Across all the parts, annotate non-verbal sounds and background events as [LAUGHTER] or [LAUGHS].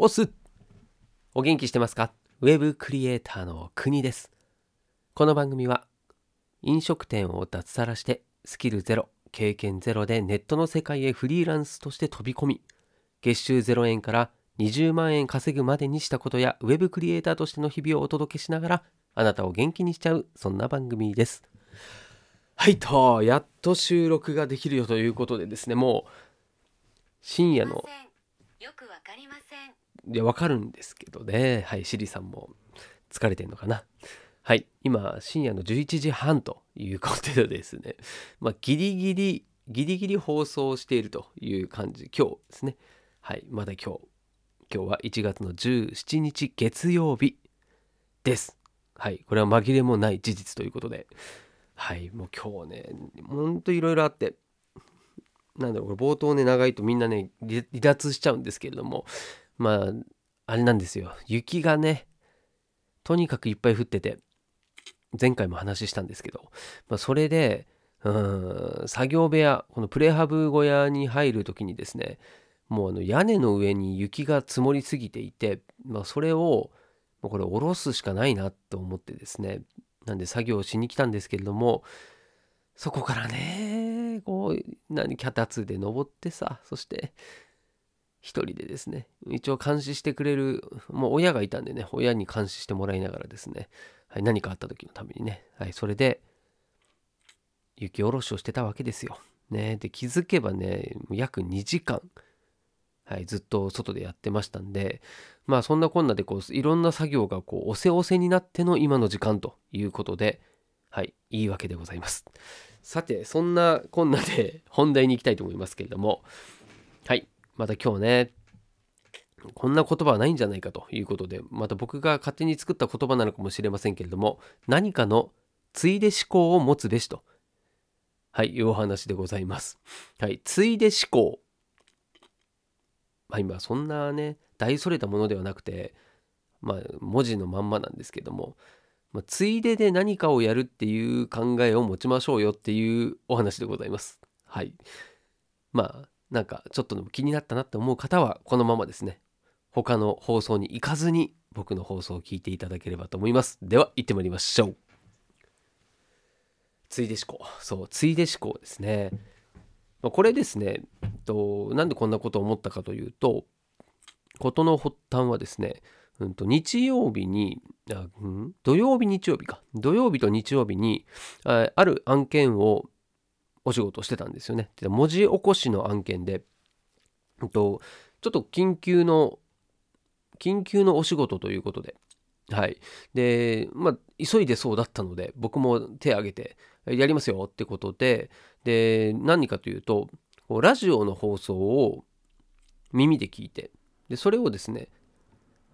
オスお元気してますか？ウェブクリエイターの国です。この番組は飲食店を脱サラしてスキルゼロ、経験ゼロでネットの世界へフリーランスとして飛び込み、月収0円から20万円稼ぐまでにしたことやウェブクリエイターとしての日々をお届けしながらあなたを元気にしちゃうそんな番組です。はいと、やっと収録ができるよということでですね、もう深夜のよくわかりません。いや、わかるんですけどね。はい、シリさんも疲れてんのかな。はい、今、深夜の11時半ということでですね、[LAUGHS] まあ、ギリギリ、ギリギリ放送しているという感じ、今日ですね。はい、まだ今日、今日は1月の17日月曜日です。はい、これは紛れもない事実ということで、はい、もう今日ね、ほんといろいろあって、なんだろう、これ冒頭ね、長いとみんなね、離脱しちゃうんですけれども、まあ、あれなんですよ。雪がね、とにかくいっぱい降ってて、前回も話したんですけど、まあ、それで、うん、作業部屋、このプレハブ小屋に入るときにですね、もうあの屋根の上に雪が積もりすぎていて、まあ、それを、もうこれ下ろすしかないなと思ってですね、なんで作業しに来たんですけれども、そこからね、こう、何、脚立で登ってさ、そして、一人でですね、一応監視してくれる、もう親がいたんでね、親に監視してもらいながらですね、はい、何かあった時のためにね、はい、それで、雪下ろしをしてたわけですよ。ね、で、気づけばね、約2時間、はい、ずっと外でやってましたんで、まあそんなこんなでこう、いろんな作業がこう、おせおせになっての今の時間ということで、はい、いいわけでございます。さて、そんなこんなで本題に行きたいと思いますけれども、はい、また今日ね、こんな言葉はないんじゃないかということで、また僕が勝手に作った言葉なのかもしれませんけれども、何かのついで思考を持つべしと、はい、いうお話でございます。はい、ついで思考。まあ今、そんなね、大それたものではなくて、まあ文字のまんまなんですけども、まあ、ついでで何かをやるっていう考えを持ちましょうよっていうお話でございます。はい。まあ、なんかちょっとでも気になったなって思う方はこのままですね。他の放送に行かずに僕の放送を聞いていただければと思います。では行ってまいりましょう。ついで思考そうついで思考ですね。これですねえっとなんでこんなことを思ったかというと事の発端はですねうんと日曜日にあ、うん、土曜日日曜日か。土曜日と日曜日にあある案件をお仕事してたんですよね。文字起こしの案件で、うんと、ちょっと緊急の、緊急のお仕事ということで、はい。で、まあ、急いでそうだったので、僕も手挙げて、やりますよってことで、で、何かというと、ラジオの放送を耳で聞いて、で、それをですね、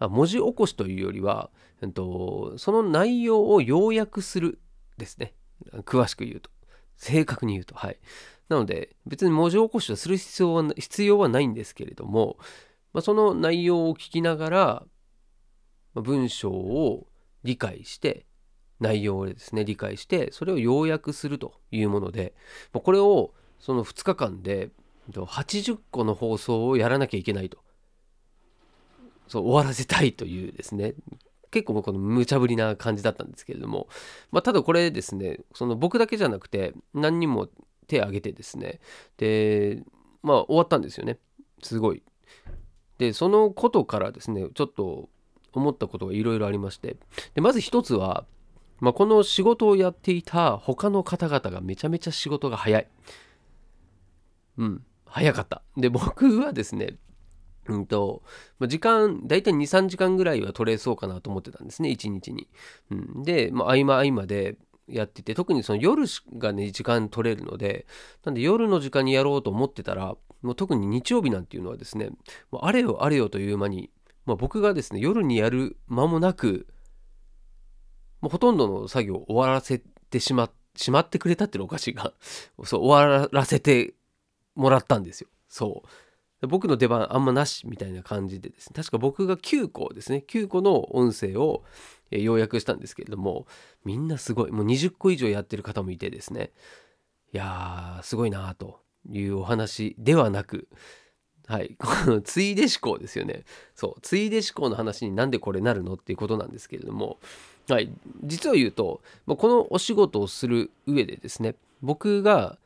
文字起こしというよりは、えっと、その内容を要約するですね。詳しく言うと。正確に言うとはい。なので別に文字起こしをする必要は必要はないんですけれども、まあ、その内容を聞きながら、まあ、文章を理解して内容をですね理解してそれを要約するというもので、まあ、これをその2日間で80個の放送をやらなきゃいけないと。そう終わらせたいというですね結構この無茶ぶりな感じだったんですけれども、まあ、ただこれですねその僕だけじゃなくて何人も手挙げてですね。でまあ終わったんですよね。すごい。でそのことからですねちょっと思ったことがいろいろありまして。でまず一つは、まあ、この仕事をやっていた他の方々がめちゃめちゃ仕事が早い。うん早かった。で僕はですねうんと、まあ、時間、だいたい2、3時間ぐらいは取れそうかなと思ってたんですね、1日に。うん、で、まあ、合間合間でやってて、特にその夜がね、時間取れるので、なんで夜の時間にやろうと思ってたら、もう特に日曜日なんていうのはですね、もうあれよあれよという間に、まあ、僕がですね、夜にやる間もなく、もうほとんどの作業を終わらせてしましまってくれたっていうのおかしいが、そう、終わらせてもらったんですよ。そう。僕の出番あんまなしみたいな感じでですね。確か僕が9個ですね。9個の音声を要約したんですけれどもみんなすごい。もう20個以上やってる方もいてですね。いやーすごいなというお話ではなくはい、[LAUGHS] このついで思考ですよね。そう、ついで思考の話になんでこれなるのっていうことなんですけれども、はい、実を言うと、このお仕事をする上でですね、僕が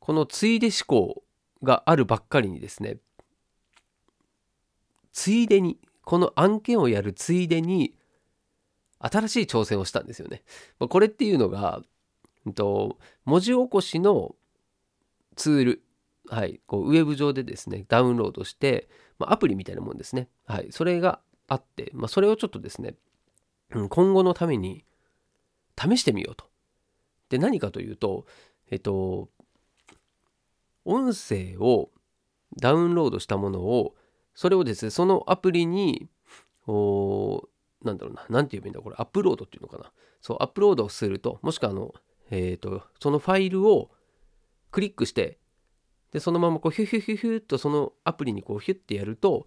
このついで思考があるばっかりにですね、ついでに、この案件をやるついでに、新しい挑戦をしたんですよね。まあこれっていうのが、うんと文字起こしのツール、はい、こうウェブ上でですね、ダウンロードして、まあ、アプリみたいなもんですね。はい、それがあって、まあ、それをちょっとですね、うん今後のために試してみようと。で、何かというと、えっと、音声をダウンロードしたものを、それをですね、そのアプリに、おなんだろうな、なんて言えばいいんだ、これ、アップロードっていうのかな。そう、アップロードすると、もしくはあの、えっ、と、そのファイルをクリックして、で、そのままこう、ヒュヒュヒュヒュッとそのアプリにこう、ヒュッてやると、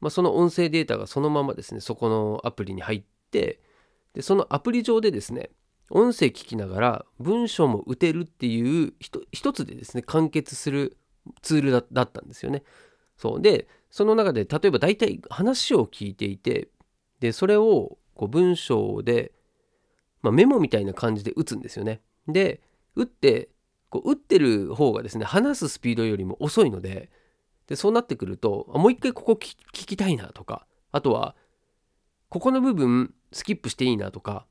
まあ、その音声データがそのままですね、そこのアプリに入って、で、そのアプリ上でですね、音声聞きながら文章も打てるっていう一つでですね、完結するツールだったんですよね。そう。で、その中で、例えば大体話を聞いていて、で、それをこう文章で、まあ、メモみたいな感じで打つんですよね。で、打って、こう打ってる方がですね、話すスピードよりも遅いので、で、そうなってくると、もう一回ここ聞きたいなとか、あとは、ここの部分スキップしていいなとか、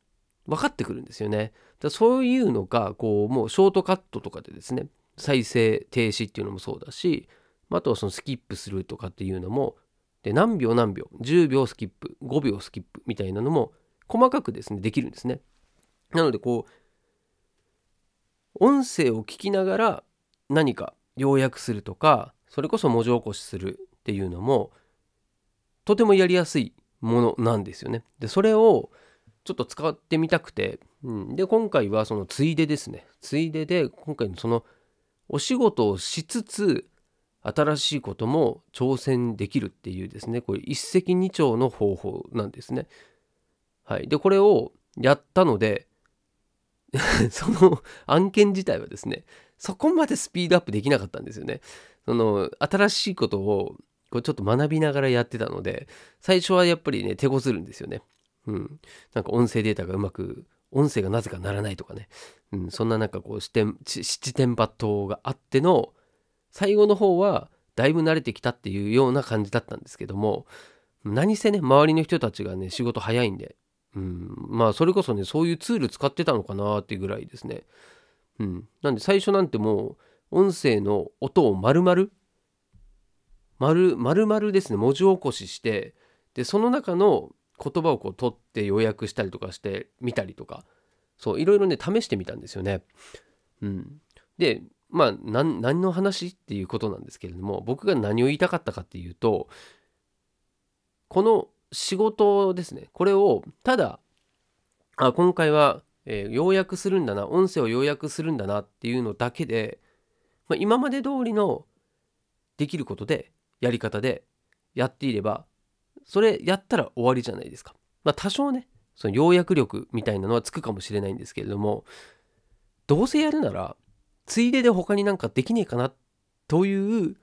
分かってくるんですよね。だそういうのが、こう、もうショートカットとかでですね、再生停止っていうのもそうだし、あとはそのスキップするとかっていうのも、で、何秒何秒、10秒スキップ、5秒スキップみたいなのも細かくですね、できるんですね。なので、こう、音声を聞きながら何か要約するとか、それこそ文字起こしするっていうのも、とてもやりやすいものなんですよね。で、それをちょっと使ってみたくて、うん、で、今回はそのついでですね。ついでで、今回のそのお仕事をしつつ、新しいことも挑戦できるっていうですね、これ一石二鳥の方法なんですね。はい。で、これをやったので、[LAUGHS] その案件自体はですね、そこまでスピードアップできなかったんですよね。その新しいことをこうちょっと学びながらやってたので、最初はやっぱりね、手こずるんですよね。うん。なんか音声データがうまく、音声がなぜかならないとかね。うん、そんななんかこう、視点、七点抜刀があっての、最後の方はだいぶ慣れてきたっていうような感じだったんですけども、何せね、周りの人たちがね、仕事早いんで、うん、まあそれこそね、そういうツール使ってたのかなっていうぐらいですね。うん。なんで最初なんてもう、音声の音を丸々、丸、丸々ですね、文字起こしして、で、その中の言葉をこう取って要約したりとかしてみたりとか、そう、いろいろね、試してみたんですよね。うん。で、まあ、何の話っていうことなんですけれども、僕が何を言いたかったかっていうと、この仕事ですね、これをただ、あ、今回は、えー要約するんだな、音声を要約するんだなっていうのだけで、まあ、今まで通りのできることで、やり方でやっていれば、それやったら終わりじゃないですか。まあ、多少ね、その要約力みたいなのはつくかもしれないんですけれども、どうせやるなら、ついでで他になんかできねえかなという、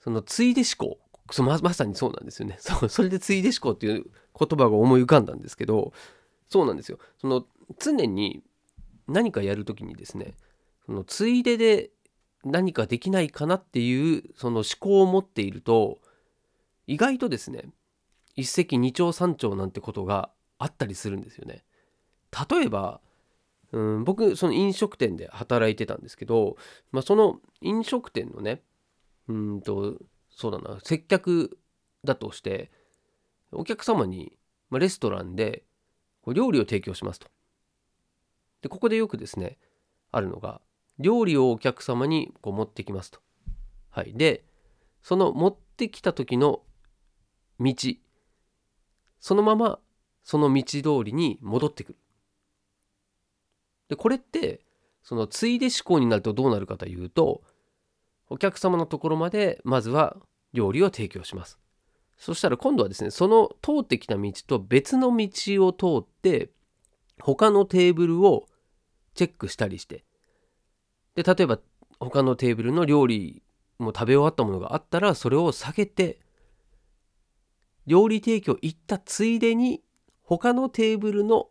そのついで思考。ままさにそうなんですよね。[LAUGHS] そうそれでついで思考っていう言葉が思い浮かんだんですけど、そうなんですよ。その常に何かやるときにですね、そのついでで何かできないかなっていうその思考を持っていると、意外とですね、一石二鳥三鳥なんてことがあったりするんですよね。例えば、うん、僕その飲食店で働いてたんですけど、まあ、その飲食店のねうんとそうだな接客だとしてお客様に、ま、レストランでこう料理を提供しますと。でここでよくですねあるのが料理をお客様にこう持ってきますと。はい、でその持ってきた時の道そのままその道通りに戻ってくる。でこれってそのついで思考になるとどうなるかというとお客様のところまでまずは料理を提供しますそしたら今度はですねその通ってきた道と別の道を通って他のテーブルをチェックしたりしてで例えば他のテーブルの料理も食べ終わったものがあったらそれを下げて料理提供行ったついでに他のテーブルの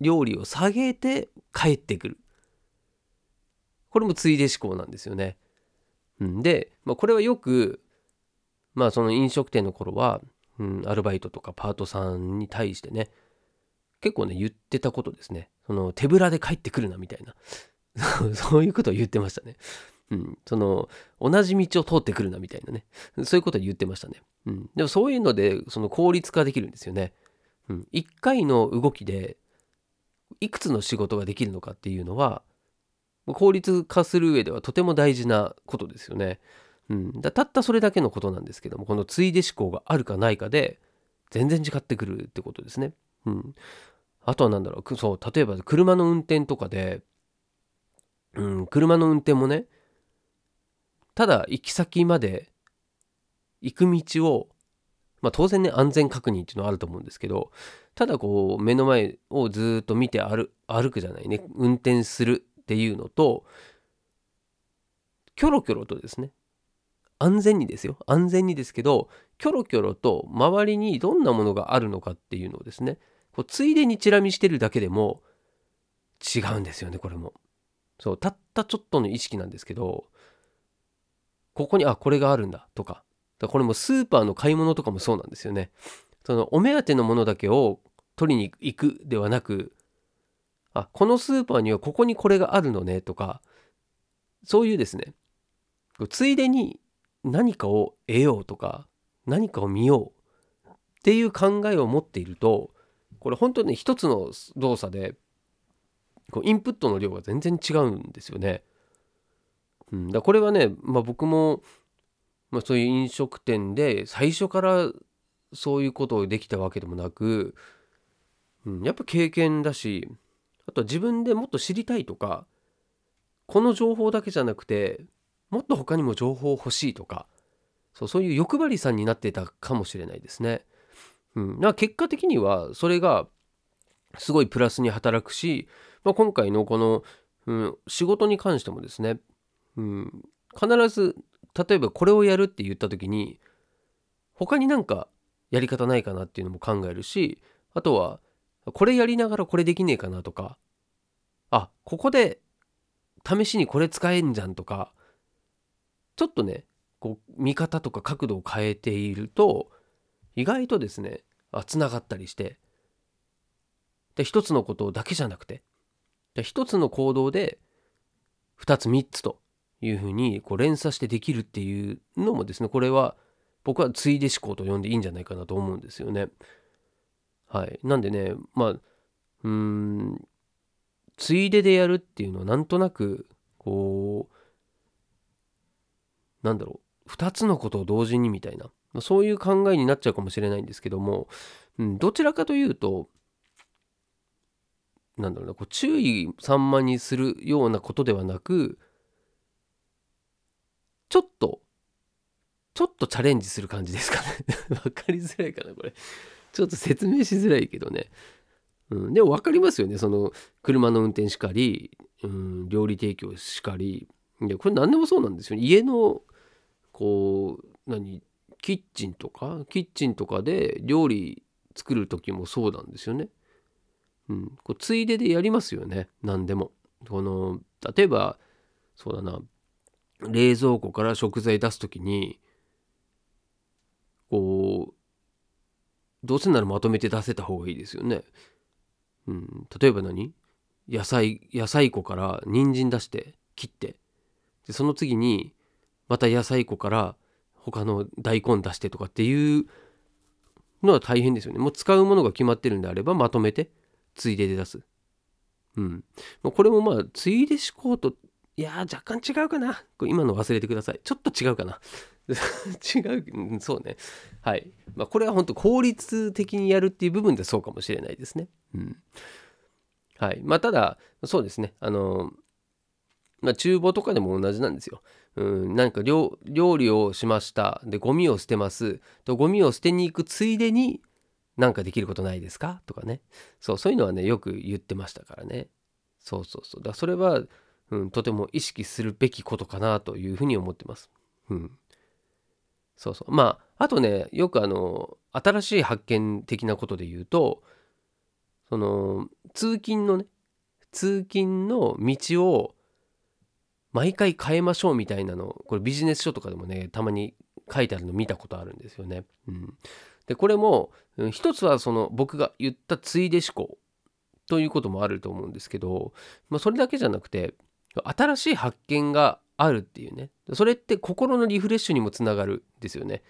料理を下げて帰ってくるこれもついで思考なんですよね。うん、で、まあ、これはよくまあその飲食店の頃は、うん、アルバイトとかパートさんに対してね結構ね言ってたことですねその手ぶらで帰ってくるなみたいな [LAUGHS] そういうことを言ってましたね。うん、その同じ道を通ってくるなみたいなねそういうことを言ってましたね。うん、でもそういうのでその効率化できるんですよね。うん、1回の動きでいくつの仕事ができるのかっていうのは効率化する上ではとても大事なことですよね。うん、だたったそれだけのことなんですけどもこのついで思考があるかないかで全然違ってくるってことですね。うん、あとは何だろうそう例えば車の運転とかで、うん、車の運転もねただ行き先まで行く道をまあ当然ね安全確認っていうのはあると思うんですけどただこう目の前をずっと見て歩くじゃないね運転するっていうのとキョロキョロとですね安全にですよ。安全にですけどキョロキョロと周りにどんなものがあるのかっていうのをですねこうついでにチラ見してるだけでも違うんですよねこれも。そうたったちょっとの意識なんですけどここにあこれがあるんだとか。これもスーパーの買い物とかもそうなんですよね。そのお目当てのものだけを取りに行くではなくあこのスーパーにはここにこれがあるのねとかそういうですね。ついでに何かを得ようとか何かを見ようっていう考えを持っているとこれ本当に一つの動作でこうインプットの量が全然違うんですよね。うん、だこれはね、まあ、僕も、まあ、そういう飲食店で最初からそういうことをできたわけでもなく、うん、やっぱ経験だしあとは自分でもっと知りたいとかこの情報だけじゃなくてもっと他にも情報欲しいとかそうそういう欲張りさんになってたかもしれないですね。うん、だ結果的にはそれがすごいプラスに働くし、まあ、今回のこの、うん、仕事に関してもですね、うん、必ず例えばこれをやるって言った時に他になんかやり方ないかなっていうのも考えるしあとはこれやりながらこれできねえかなとかあここで試しにこれ使えんじゃんとかちょっとねこう見方とか角度を変えていると意外とですねあつながったりしてで一つのことだけじゃなくてで一つの行動で二つ三つというふうにこう連鎖してできるっていうのもですねこれは僕はついで思考と呼んでいいんじゃないかなと思うんですよね。はい、なんでねまあうーんついででやるっていうのはなんとなくこうなんだろう2つのことを同時にみたいなそういう考えになっちゃうかもしれないんですけども、うん、どちらかというとなんだろうなこう注意散漫にするようなことではなくちょっとちょっとチャレンジする感じですかね。[LAUGHS] わかりづらいかなこれ。ちょっと説明しづらいけどね、うん、でも分かりますよね。その車の運転しかり、うん、料理提供しかり。いやこれ何でもそうなんですよ、ね、家のこう何キッチンとかキッチンとかで料理作る時もそうなんですよね。うん、こうついででやりますよね。何でも。この例えばそうだな。冷蔵庫から食材出す時にこうどうせならまとめて出せた方がいいですよね。うん、例えば何？野菜野菜庫から人参出して切ってでその次にまた野菜庫から他の大根出してとかっていうのは大変ですよね。もう使うものが決まってるんであればまとめてついでで出す。うん。これもまあついで思考といや若干違うかな。これ今の忘れてください。ちょっと違うかな。[LAUGHS] 違う、そうね。はい。まあこれは本当効率的にやるっていう部分でそうかもしれないですね。うん。はい。まあただ、そうですね。あの、まあ厨房とかでも同じなんですよ。うん、なんか料理をしましたでゴミを捨てますとゴミを捨てに行くついでに何かできることないですか？とかねそうそういうのはねよく言ってましたからねそうそうそうだからそれは、うん、とても意識するべきことかなというふうに思ってます。うん、そうそうまああとねよくあの新しい発見的なことで言うとその通勤のね通勤の道を毎回変えましょうみたいなのこれビジネス書とかでもねたまに書いてあるの見たことあるんですよね。うん、でこれもうん一つはその僕が言ったついで思考ということもあると思うんですけど、まあ、それだけじゃなくて新しい発見があるっていうね。それって心のリフレッシュにもつながるんですよね。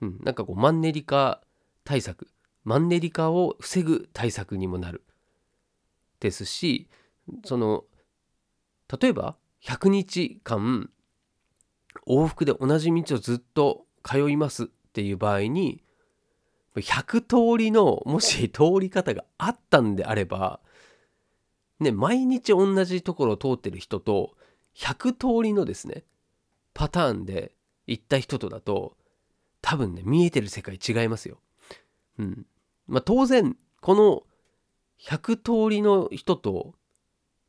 うん、なんかこうマンネリ化対策。マンネリ化を防ぐ対策にもなるですしその例えば100日間往復で同じ道をずっと通いますっていう場合に100通りのもし通り方があったんであればね毎日同じところを通ってる人と100通りのですねパターンで行った人とだと多分ね見えてる世界違いますよ。うん。まあ当然この100通りの人と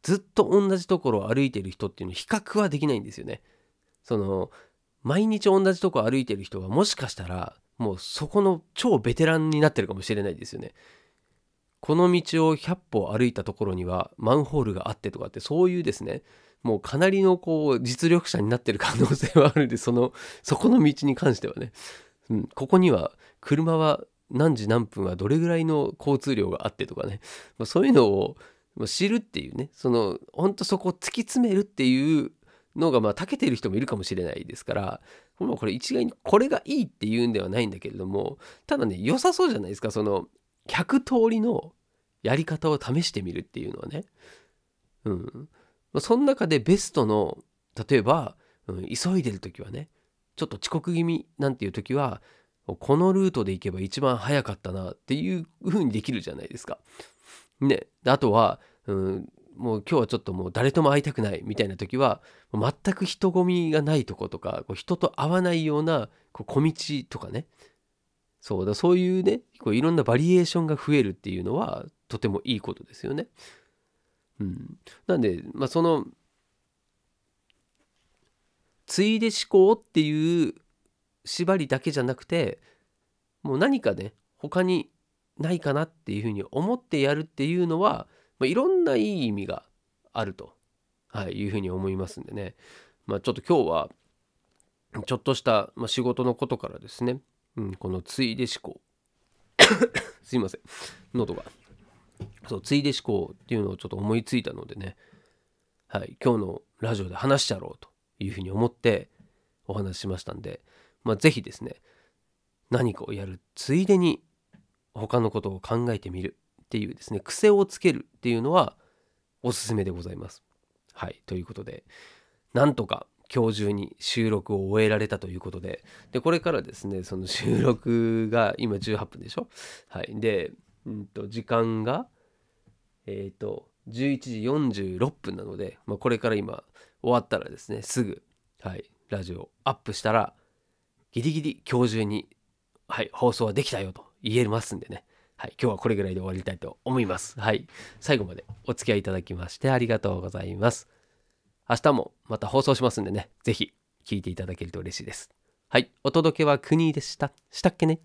ずっと同じところを歩いてる人っていうの比較はできないんですよね。その毎日同じとこ歩いてる人はもしかしたらもうそこの超ベテランになってるかもしれないですよね。この道を100歩歩いたところにはマンホールがあってとかってそういうですねもうかなりのこう実力者になってる可能性はあるんでそのそこの道に関してはね、うん、ここには車は何時何分はどれぐらいの交通量があってとかね、まあ、そういうのを知るっていうねその本当そこを突き詰めるっていうのがまあ長けてる人もいるかもしれないですからもうこれ一概にこれがいいっていうんではないんだけれどもただね良さそうじゃないですかその100通りのやり方を試してみるっていうのはね。うん。その中でベストの例えば、うん、急いでる時はねちょっと遅刻気味なんていう時はこのルートで行けば一番早かったなっていう風にできるじゃないですか。ね。であとは、うん、もう今日はちょっともう誰とも会いたくないみたいな時は全く人混みがないとことかこう人と会わないようなこう小道とかねそうだそういうねこういろんなバリエーションが増えるっていうのはとてもいいことですよね。うん、なんで、まあ、そのついで思考っていう縛りだけじゃなくてもう何かね他にないかなっていうふうに思ってやるっていうのは、まあ、いろんないい意味があると、はい、いうふうに思いますんでね、まあ、ちょっと今日はちょっとした、まあ、仕事のことからですね、うん、このついで思考 [COUGHS] すいません。喉が。そうついで思考っていうのをちょっと思いついたのでね、はい、今日のラジオで話しちゃろうというふうに思ってお話ししましたんで、まあ、ぜひですね何かをやるついでに他のことを考えてみるっていうですね癖をつけるっていうのはおすすめでございます。はいということでなんとか今日中に収録を終えられたということで。でこれからですねその収録が今18分でしょ？はい。で、うん、と時間がえっ、と11時46分なので、まあ、これから今終わったらですねすぐ、はい、ラジオアップしたらギリギリ今日中に、はい、放送はできたよと言えますんでね。はい、今日はこれぐらいで終わりたいと思います。はい、最後までお付き合いいただきましてありがとうございます。明日もまた放送しますんでね、ぜひ聞いていただけると嬉しいです。はい、お届けは国でした。したっけね？